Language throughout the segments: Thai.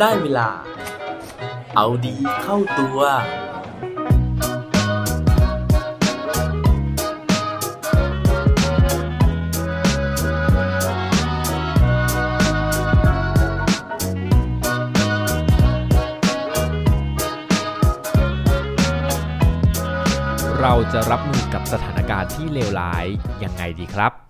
ได้เวลา เอาดีเข้าตัว เราจะรับมือกับสถานการณ์ที่เลวร้ายยังไงดีครับ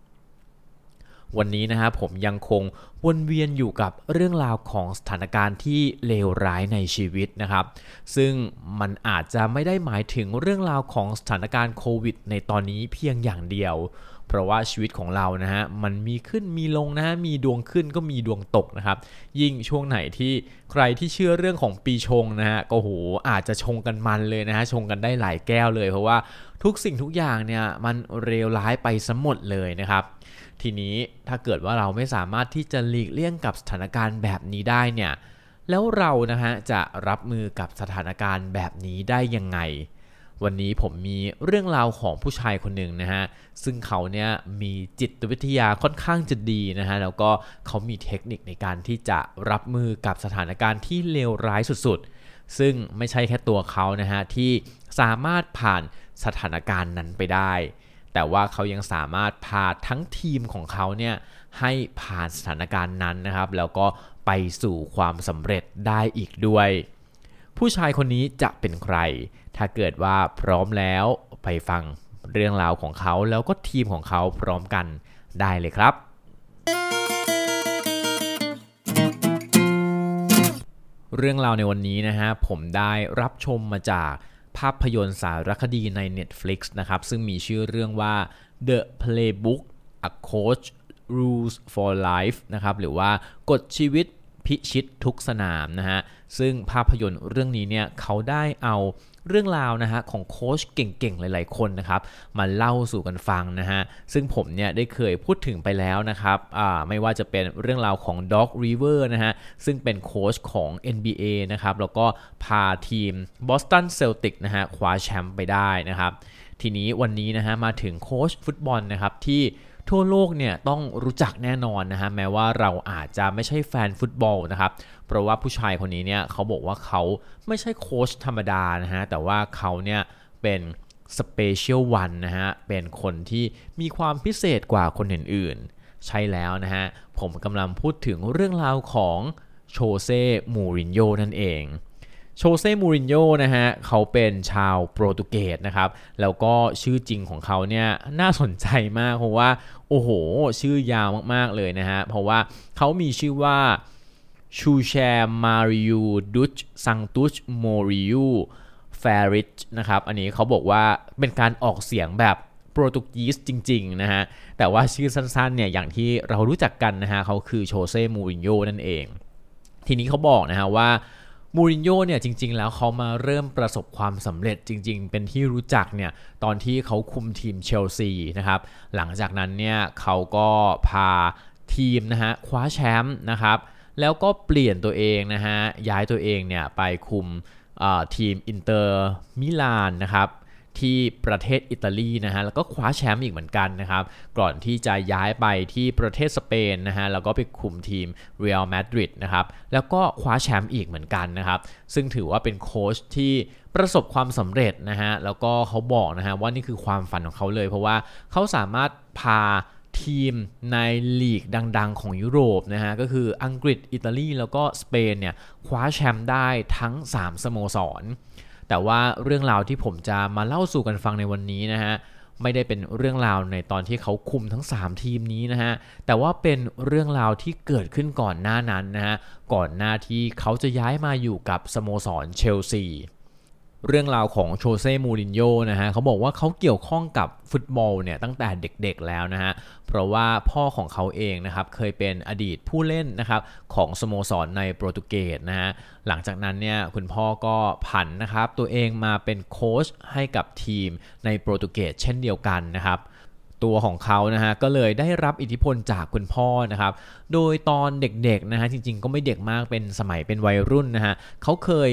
วันนี้นะครับผมยังคงวนเวียนอยู่กับเรื่องราวของสถานการณ์ที่เลวร้ายในชีวิตนะครับ ซึ่งมันอาจจะไม่ได้หมายถึงเรื่องราวของสถานการณ์โควิดในตอนนี้เพียงอย่างเดียว เพราะว่าชีวิตของเรานะฮะมันมีขึ้นมีลงนะฮะมีดวงขึ้นก็มีดวงตกนะครับ ยิ่งช่วงไหนที่ใครที่เชื่อเรื่องของปีชงนะฮะก็โหอาจจะชงกันมันเลยนะฮะชงกันได้หลายแก้วเลย เพราะว่าทุกสิ่งทุกอย่างเนี่ยมันเลวร้ายไปสมหมดเลยนะครับทีนี้ถ้าเกิดว่าเราไม่สามารถที่จะหลีกเลี่ยงกับสถานการณ์แบบนี้ได้เนี่ยแล้วเรานะฮะจะรับมือกับสถานการณ์แบบนี้ได้ยังไง วันนี้ผมมีเรื่องราวของผู้ชายคนหนึ่งนะฮะ ซึ่งเขาเนี่ยมีจิตวิทยาค่อนข้างจะดีนะฮะ แล้วก็เขามีเทคนิคในการที่จะรับมือกับสถานการณ์ที่เลวร้ายสุดๆ ซึ่งไม่ใช่แค่ตัวเขานะฮะ ที่สามารถผ่านสถานการณ์นั้นไปได้ แต่ว่าเขายังสามารถพาทั้งทีมของเขาเนี่ยให้ผ่านสถานการณ์นั้นนะครับ แล้วก็ไปสู่ความสำเร็จได้อีกด้วย ผู้ชายคนนี้จะเป็นใคร ถ้าเกิดว่าพร้อมแล้วไปฟังเรื่องราวของเขาแล้วก็ทีมของเขาพร้อมกันได้เลยครับ เรื่องราวในวันนี้นะฮะผมได้รับชมมาจากภาพยนตร์สารคดีใน Netflix นะครับ ซึ่งมีชื่อเรื่องว่า The Playbook A Coach Rules for Life นะครับ หรือว่ากฎชีวิต พิชิตทุกสนามนะฮะ ซึ่งภาพยนตร์เรื่องนี้เนี่ยเขาได้เอาเรื่องราวนะฮะของโค้ชเก่งๆ หลายๆ คนนะครับมาเล่าสู่กันฟังนะฮะ ซึ่งผมเนี่ยได้เคยพูดถึงไปแล้วนะครับไม่ว่าจะเป็นเรื่องราวของ Doc Rivers นะฮะ ซึ่งเป็นโค้ชของ NBA นะครับ แล้วก็พาทีม Boston Celtics นะฮะคว้าแชมป์ไปได้นะครับ ทีนี้วันนี้นะฮะมาถึงโค้ชฟุตบอลนะครับที่ ทั่วโลกเนี่ยต้องรู้จักแน่นอนนะฮะแม้ว่าเราอาจจะไม่ใช่แฟนฟุตบอลนะครับเพราะว่าผู้ชายคนนี้เนี่ยเขาบอกว่าเขาไม่ใช่โค้ชธรรมดานะฮะแต่ว่าเขาเนี่ยเป็น Special One นะฮะเป็นคนที่มีความพิเศษกว่าคนอื่นๆ ใช่แล้วนะฮะผมกำลังพูดถึงเรื่องราวของโชเซ่ มูรินโญ่นั่นเอง โชเซ่มูรินโญ่นะฮะเขาเป็นชาวโปรตุเกสนะครับ แล้วก็ชื่อจริงของเขาเนี่ยน่าสนใจมากเพราะว่า โอ้โห ชื่อยาวมากๆเลยนะฮะ เพราะว่าเขามีชื่อว่าชูแชมาริยูดุชซังตุชโมริยูเฟริชนะครับ อันนี้เขาบอกว่าเป็นการออกเสียงแบบโปรตุกีสจริงๆนะฮะ แต่ว่าชื่อสั้นๆเนี่ยอย่างที่เรารู้จักกันนะฮะเขาคือโชเซ่มูรินโญ่นั่นเอง ทีนี้เขาบอกนะฮะว่า มูรินโญ่เนี่ยจริง ๆ แล้วเขามาเริ่มประสบความสำเร็จจริง ๆ เป็นที่รู้จักเนี่ยตอนที่เขาคุมทีมเชลซีนะครับหลังจากนั้นเนี่ยเขาก็พาทีมนะฮะคว้าแชมป์นะครับแล้วก็เปลี่ยนตัวเองนะฮะย้ายตัวเองเนี่ยไปคุมทีมอินเตอร์มิลานนะครับ ที่ประเทศอิตาลีนะฮะแล้วก็คว้าแชมป์อีกเหมือนกันนะครับก่อนที่จะย้ายไปที่ประเทศสเปนนะฮะแล้วก็ไปคุมทีมเรอัลมาดริดนะครับแล้วก็คว้าแชมป์อีกเหมือนกันนะครับซึ่งถือว่าเป็นโค้ชที่ประสบความสำเร็จนะฮะแล้วก็เขาบอกนะฮะว่านี่คือความฝันของเขาเลย เพราะว่าเขาสามารถพาทีมในลีกดัง ๆ ของยุโรปนะฮะก็คืออังกฤษ อิตาลี แล้วก็สเปนเนี่ยคว้าแชมป์ได้ทั้ง 3 สโมสร แต่ว่าเรื่องราวที่ผมจะมาเล่าสู่กันฟังในวันนี้นะฮะไม่ได้เป็นเรื่องราวในตอนที่เขาคุมทั้ง 3 ทีมนี้นะฮะ แต่ว่าเป็นเรื่องราวที่เกิดขึ้นก่อนหน้านั้นนะฮะ ก่อนหน้าที่เขาจะย้ายมาอยู่กับสโมสรเชลซี เรื่องราวของโชเซ่ มูรินโญ่นะฮะเขาบอกว่าเขาเกี่ยวข้องกับฟุตบอลเนี่ยตั้งแต่เด็กๆแล้วนะฮะ เพราะว่าพ่อของเขาเองนะครับเคยเป็นอดีตผู้เล่นนะครับของสโมสรในโปรตุเกสนะฮะ หลังจากนั้นเนี่ยคุณพ่อก็ผันนะครับตัวเองมาเป็นโค้ชให้กับทีมในโปรตุเกสเช่นเดียวกันนะครับตัวของเขานะฮะก็เลยได้รับอิทธิพลจากคุณพ่อนะครับ โดยตอนเด็กๆนะฮะจริงๆก็ไม่เด็กมากเป็นสมัยเป็นวัยรุ่นนะฮะเขาเคย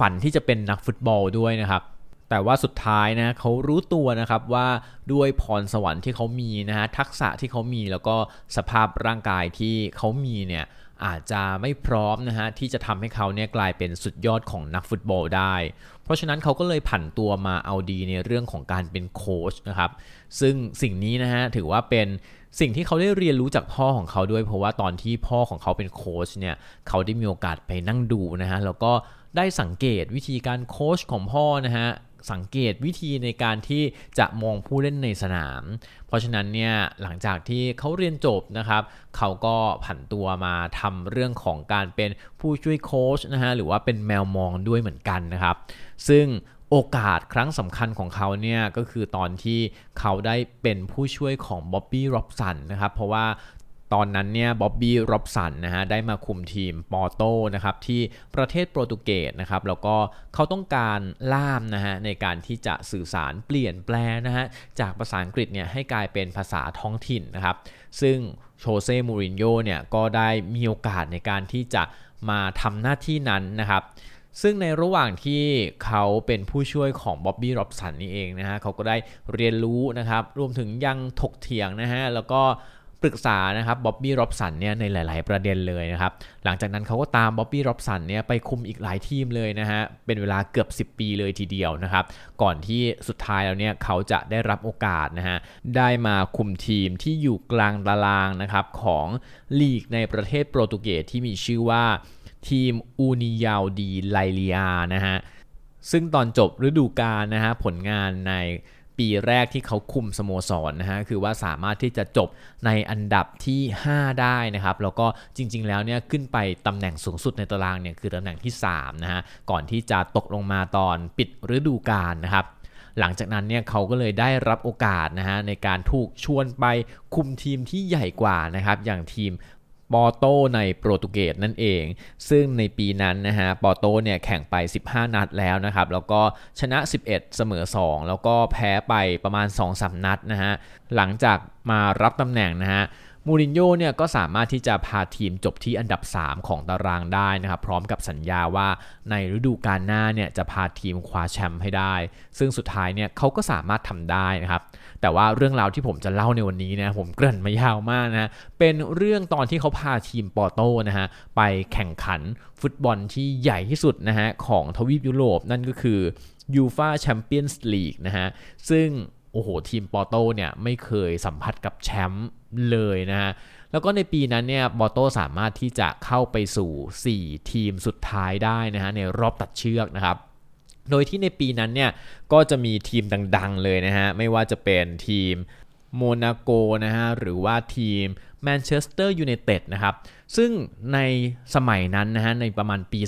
ฝันที่จะเป็นนักฟุตบอลด้วยนะครับ แต่ว่าสุดท้ายนะเขารู้ตัวนะครับว่าด้วยพรสวรรค์ที่เขามีนะฮะทักษะที่เขามีแล้วก็สภาพร่างกายที่เขามีเนี่ยอาจจะไม่พร้อมนะฮะที่จะทำให้เขาเนี่ยกลายเป็นสุดยอดของนักฟุตบอลได้ เพราะฉะนั้นเขาก็เลยผันตัวมาเอาดีในเรื่องของการเป็นโค้ชนะครับ ซึ่งสิ่งนี้นะฮะถือว่าเป็น สิ่งที่เขาได้เรียนรู้จากพ่อของเขาด้วย เพราะว่าตอนที่พ่อของเขาเป็นโค้ชเนี่ยเขาได้มีโอกาสไปนั่งดูนะฮะแล้วก็ได้สังเกตวิธีการโค้ชของพ่อนะฮะสังเกตวิธีในการที่จะมองผู้เล่นในสนาม เพราะฉะนั้นเนี่ยหลังจากที่เขาเรียนจบนะครับเขาก็ผันตัวมาทำเรื่องของการเป็นผู้ช่วยโค้ชนะฮะหรือว่าเป็นแมวมองด้วยเหมือนกันนะครับ ซึ่ง โอกาสครั้งสำคัญของเขาเนี่ยก็คือตอนที่เขาได้เป็นผู้ช่วยของบ๊อบบี้ร็อบสันนะครับเพราะว่าตอนนั้นเนี่ยบ๊อบบี้ร็อบสันนะฮะได้มาคุมทีมปอโตนะครับที่ประเทศโปรตุเกสนะครับแล้วก็เขาต้องการล่ามนะฮะในการที่จะสื่อสารเปลี่ยนแปลนะฮะจากภาษาอังกฤษเนี่ยให้กลายเป็นภาษาท้องถิ่นนะครับซึ่งโชเซ่มูรินโญ่เนี่ยก็ได้มีโอกาสในการที่จะมาทำหน้าที่นั้นนะครับ ซึ่งในระหว่างที่เขาเป็นผู้ช่วยของบ๊อบบี้ ร็อบสันนี่เองนะฮะเขาก็ได้เรียนรู้นะครับ รวมถึงยังถกเถียงนะฮะ แล้วก็ปรึกษานะครับบ๊อบบี้ ร็อบสันเนี่ยในหลาย ๆ ประเด็นเลยนะครับ หลังจากนั้นเขาก็ตามบ๊อบบี้ ร็อบสันเนี่ยไปคุมอีกหลายทีมเลยนะฮะ เป็นเวลาเกือบ 10 ปีเลยทีเดียวนะครับ ก่อนที่สุดท้ายแล้วเนี่ยเขาจะได้รับโอกาสนะฮะ ได้มาคุมทีมที่อยู่กลางตารางนะครับของลีกในประเทศโปรตุเกสที่มีชื่อว่า ทีมอูนิยาวดีไลเลียนะฮะ ซึ่งตอนจบฤดูกาลนะฮะ ผลงานในปีแรกที่เขาคุมสโมสรนะฮะ คือว่าสามารถที่จะจบในอันดับที่ 5 ได้นะครับ แล้วก็จริง ๆ แล้วเนี่ยขึ้นไปตำแหน่งสูงสุดในตารางเนี่ยคือตำแหน่งที่3นะฮะ ก่อนที่จะตกลงมาตอนปิดฤดูกาลนะครับหลังจากนั้นเนี่ยเขาก็เลยได้รับโอกาสนะฮะในการถูกชวนไปคุมทีมที่ใหญ่กว่านะครับอย่างทีม ปอโตในโปรตุเกสนั่นเอง ซึ่งในปีนั้นนะฮะปอโตเนี่ยแข่งไป 15 นัดแล้วนะครับ แล้วก็ชนะ 11 เสมอ 2 แล้วก็แพ้ไปประมาณ 2-3 นัดนะฮะ หลังจากมารับตำแหน่งนะฮะมูรินโญ่เนี่ยก็สามารถที่จะพาทีมจบที่อันดับ 3 ของตารางได้นะครับพร้อมกับสัญญาว่าในฤดูกาลหน้าเนี่ยจะพาทีมคว้าแชมป์ให้ได้ ซึ่งสุดท้ายเนี่ยเขาก็สามารถทำได้นะครับ แต่ว่าเรื่องราวที่ผมจะเล่าในวันนี้นะผมเกริ่นมายาวมากนะเป็นเรื่องตอนที่เขาพาทีมปอโตนะฮะไปแข่งขันฟุตบอลที่ใหญ่ที่สุดนะฮะของทวีปยุโรปนั่นก็คือยูฟาแชมเปี้ยนส์ลีกนะฮะซึ่งโอ้โหทีมปอโตเนี่ยไม่เคยสัมผัสกับแชมป์เลยนะฮะแล้วก็ในปีนั้นเนี่ยปอโตสามารถที่จะเข้าไปสู่ 4 ทีมสุดท้ายได้นะฮะในรอบตัดเชือกนะครับ โดยที่ในปีนั้นเนี่ยก็จะมีทีมดังๆเลยนะฮะ ไม่ว่าจะเป็นทีมโมนาโกนะฮะ หรือว่าทีมแมนเชสเตอร์ยูไนเต็ดนะครับ ซึ่งในสมัยนั้นนะฮะ ในประมาณปี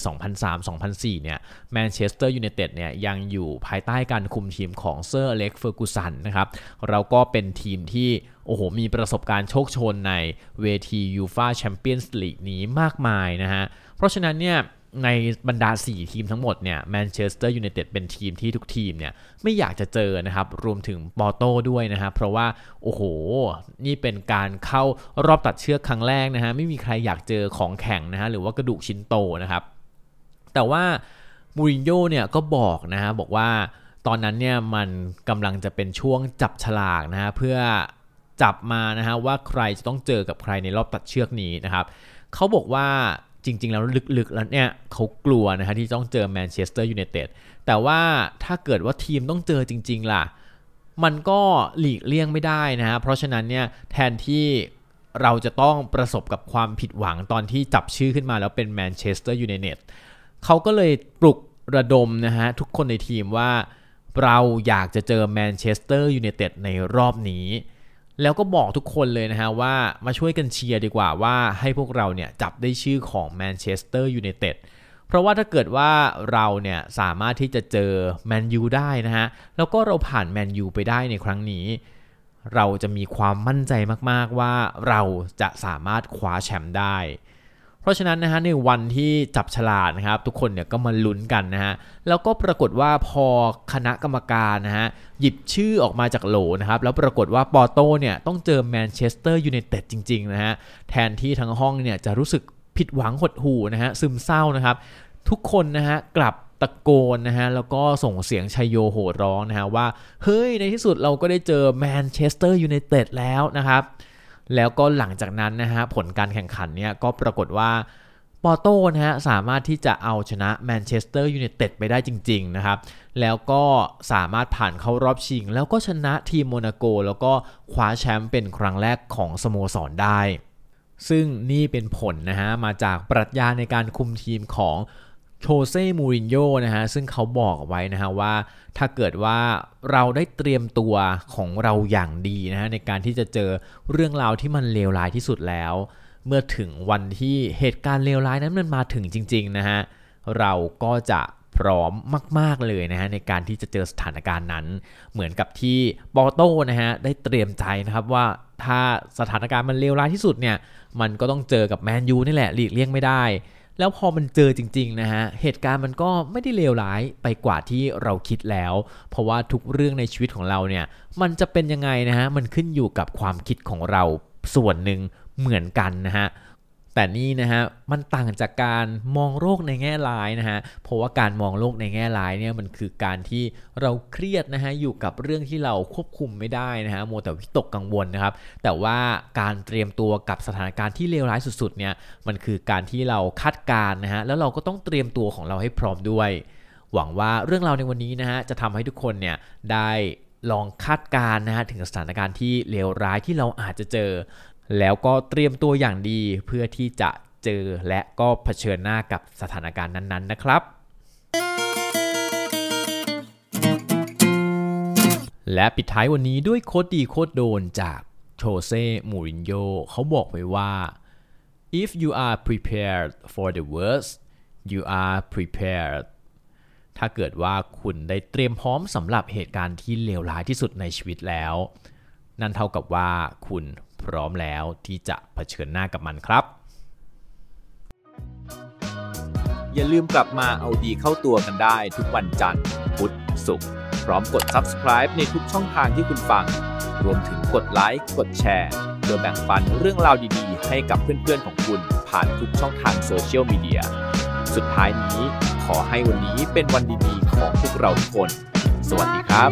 2003-2004 เนี่ยแมนเชสเตอร์ยูไนเต็ดเนี่ยยังอยู่ภายใต้การคุมทีมของเซอร์อเล็กซ์ เฟอร์กูสันนะครับ เราก็เป็นทีมที่ โอ้โห มีประสบการณ์โชกโชนในเวทียูฟาแชมเปี้ยนส์ลีกนี้มากมายนะฮะ เพราะฉะนั้นเนี่ย ในบรรดา 4 ทีมทั้งหมดเนี่ยแมนเชสเตอร์ยูไนเต็ดเป็นทีมที่ทุกทีมเนี่ยไม่อยากจะเจอนะครับ รวมถึงปอโต้ด้วยนะฮะเพราะว่า โอ้โห นี่เป็นการเข้ารอบตัดเชือกครั้งแรกนะฮะไม่มีใครอยากเจอของแข็งนะฮะหรือว่ากระดูกชิ้นโตนะครับ แต่ว่ามูรินโญ่เนี่ยก็บอกนะฮะบอกว่าตอนนั้นเนี่ยมันกำลังจะเป็นช่วงจับฉลากนะฮะเพื่อจับมานะฮะว่าใครจะต้องเจอกับใครในรอบตัดเชือกนี้นะครับเขาบอกว่า จริง ๆ แล้วลึกๆแล้วเนี่ยเขากลัวนะฮะที่ต้องเจอแมนเชสเตอร์ยูไนเต็ดแต่ว่าถ้าเกิดว่าทีมต้องเจอจริง ๆ ล่ะ มันก็หลีกเลี่ยงไม่ได้นะฮะเพราะฉะนั้นเนี่ยแทนที่เราจะต้องประสบกับความผิดหวังตอนที่จับชื่อขึ้นมาแล้วเป็นแมนเชสเตอร์ยูไนเต็ดเขาก็เลยปลุกระดมนะฮะทุกคนในทีมว่าเราอยากจะเจอแมนเชสเตอร์ยูไนเต็ดในรอบนี้ แล้วก็บอกทุกคนเลยนะฮะว่ามาช่วยกันเชียร์ดีกว่าว่าให้พวกเราเนี่ยจับได้ชื่อของแมนเชสเตอร์ยูไนเต็ดเพราะว่าถ้าเกิดว่าเราเนี่ยสามารถที่จะเจอแมนยูได้นะฮะแล้วก็เราผ่านแมนยูไปได้ในครั้งนี้ เราจะมีความมั่นใจมากๆว่าเราจะสามารถคว้าแชมป์ได้ เพราะฉะนั้นนะฮะในวันที่จับฉลากนะครับ ทุกคนเนี่ยก็มาลุ้นกันนะฮะแล้วก็ปรากฏว่าพอคณะกรรมการนะฮะหยิบชื่อออกมาจากโหลนะครับ แล้วปรากฏว่าปอโต้เนี่ยต้องเจอแมนเชสเตอร์ยูไนเต็ดจริงๆนะฮะแทนที่ทั้งห้องเนี่ยจะรู้สึกผิดหวังหดหู่นะฮะซึมเศร้านะครับ ทุกคนนะฮะกลับตะโกนนะฮะแล้วก็ส่งเสียงชัยโยโห่ร้องนะฮะว่าเฮ้ยในที่สุดเราก็ได้เจอแมนเชสเตอร์ยูไนเต็ดแล้วนะครับ แล้วก็หลังจากนั้นนะฮะผลการแข่งขันเนี่ยก็ปรากฏว่าปอโต้นะฮะสามารถที่จะเอาชนะแมนเชสเตอร์ยูไนเต็ดไปได้จริง ๆ นะครับ แล้วก็สามารถผ่านเข้ารอบชิง แล้วก็ชนะทีมโมนาโก แล้วก็คว้าแชมป์เป็นครั้งแรกของสโมสรได้ ซึ่งนี่เป็นผลนะฮะมาจากปรัชญาในการคุมทีมของ โชเซ่มูรินโญ่นะฮะซึ่งเขาบอกไว้นะฮะว่าถ้าเกิดว่าเราได้เตรียมตัวของเราอย่างดีนะฮะในการที่จะเจอเรื่องราวที่มันเลวร้ายที่สุดแล้ว เมื่อถึงวันที่เหตุการณ์เลวร้ายนั้นมันมาถึงจริงๆนะฮะเราก็จะพร้อมมาก ๆ เลยนะฮะในการที่จะเจอสถานการณ์นั้น เหมือนกับที่ปอโต้นะฮะได้เตรียมใจนะครับว่าถ้าสถานการณ์มันเลวร้ายที่สุดเนี่ยมันก็ต้องเจอกับแมนยูนี่แหละหลีกเลี่ยงไม่ได้ แล้วพอมันเจอจริงๆนะฮะ เหตุการณ์มันก็ไม่ได้เลวร้ายไปกว่าที่เราคิดแล้ว เพราะว่าทุกเรื่องในชีวิตของเราเนี่ย มันจะเป็นยังไงนะฮะ มันขึ้นอยู่กับความคิดของเราส่วนหนึ่งเหมือนกันนะฮะ แต่นี่นะฮะมันต่างจากการมองโลกในแง่ร้ายนะฮะเพราะว่าการมองโลกในแง่ร้ายเนี่ยมันคือการที่เราเครียดนะฮะอยู่กับเรื่องที่เราควบคุมไม่ได้นะฮะโมแต่วิตกกังวลนะครับ แต่ว่าการเตรียมตัวกับสถานการณ์ที่เลวร้ายสุดๆเนี่ยมันคือการที่เราคาดการณ์นะฮะแล้วเราก็ต้องเตรียมตัวของเราให้พร้อมด้วย หวังว่าเรื่องราวในวันนี้นะฮะจะทำให้ทุกคนเนี่ยได้ลองคาดการณ์นะฮะถึงสถานการณ์ที่เลวร้ายที่เราอาจจะเจอ แล้วก็เตรียมตัวอย่างดีเพื่อที่จะเจอและก็เผชิญหน้ากับสถานการณ์นั้นๆนะครับ และปิดท้ายวันนี้ด้วยโคตรดีโคตรโดนจากโชเซ่ มูรินโญ่เขาบอกไว้ว่า if you are prepared for the worst you are prepared ถ้าเกิดว่าคุณได้เตรียมพร้อมสำหรับเหตุการณ์ที่เลวร้ายที่สุดในชีวิตแล้ว นั่นเท่ากับว่าคุณ พร้อมแล้วที่จะเผชิญหน้ากับมันครับ อย่าลืมกลับมาเอาดีเข้าตัวกันได้ทุกวันจันทร์ พุธศุกร์พร้อมกด subscribe ในทุกช่องทางที่คุณฟัง รวมถึงกดไลค์กดแชร์เพื่อแบ่งปันเรื่องราวดีๆ ให้กับเพื่อนๆของคุณผ่านทุกช่องทางโซเชียลมีเดียสุดท้ายนี้ขอให้วันนี้เป็นวันดีๆของพวกเราทุกคน สวัสดีครับ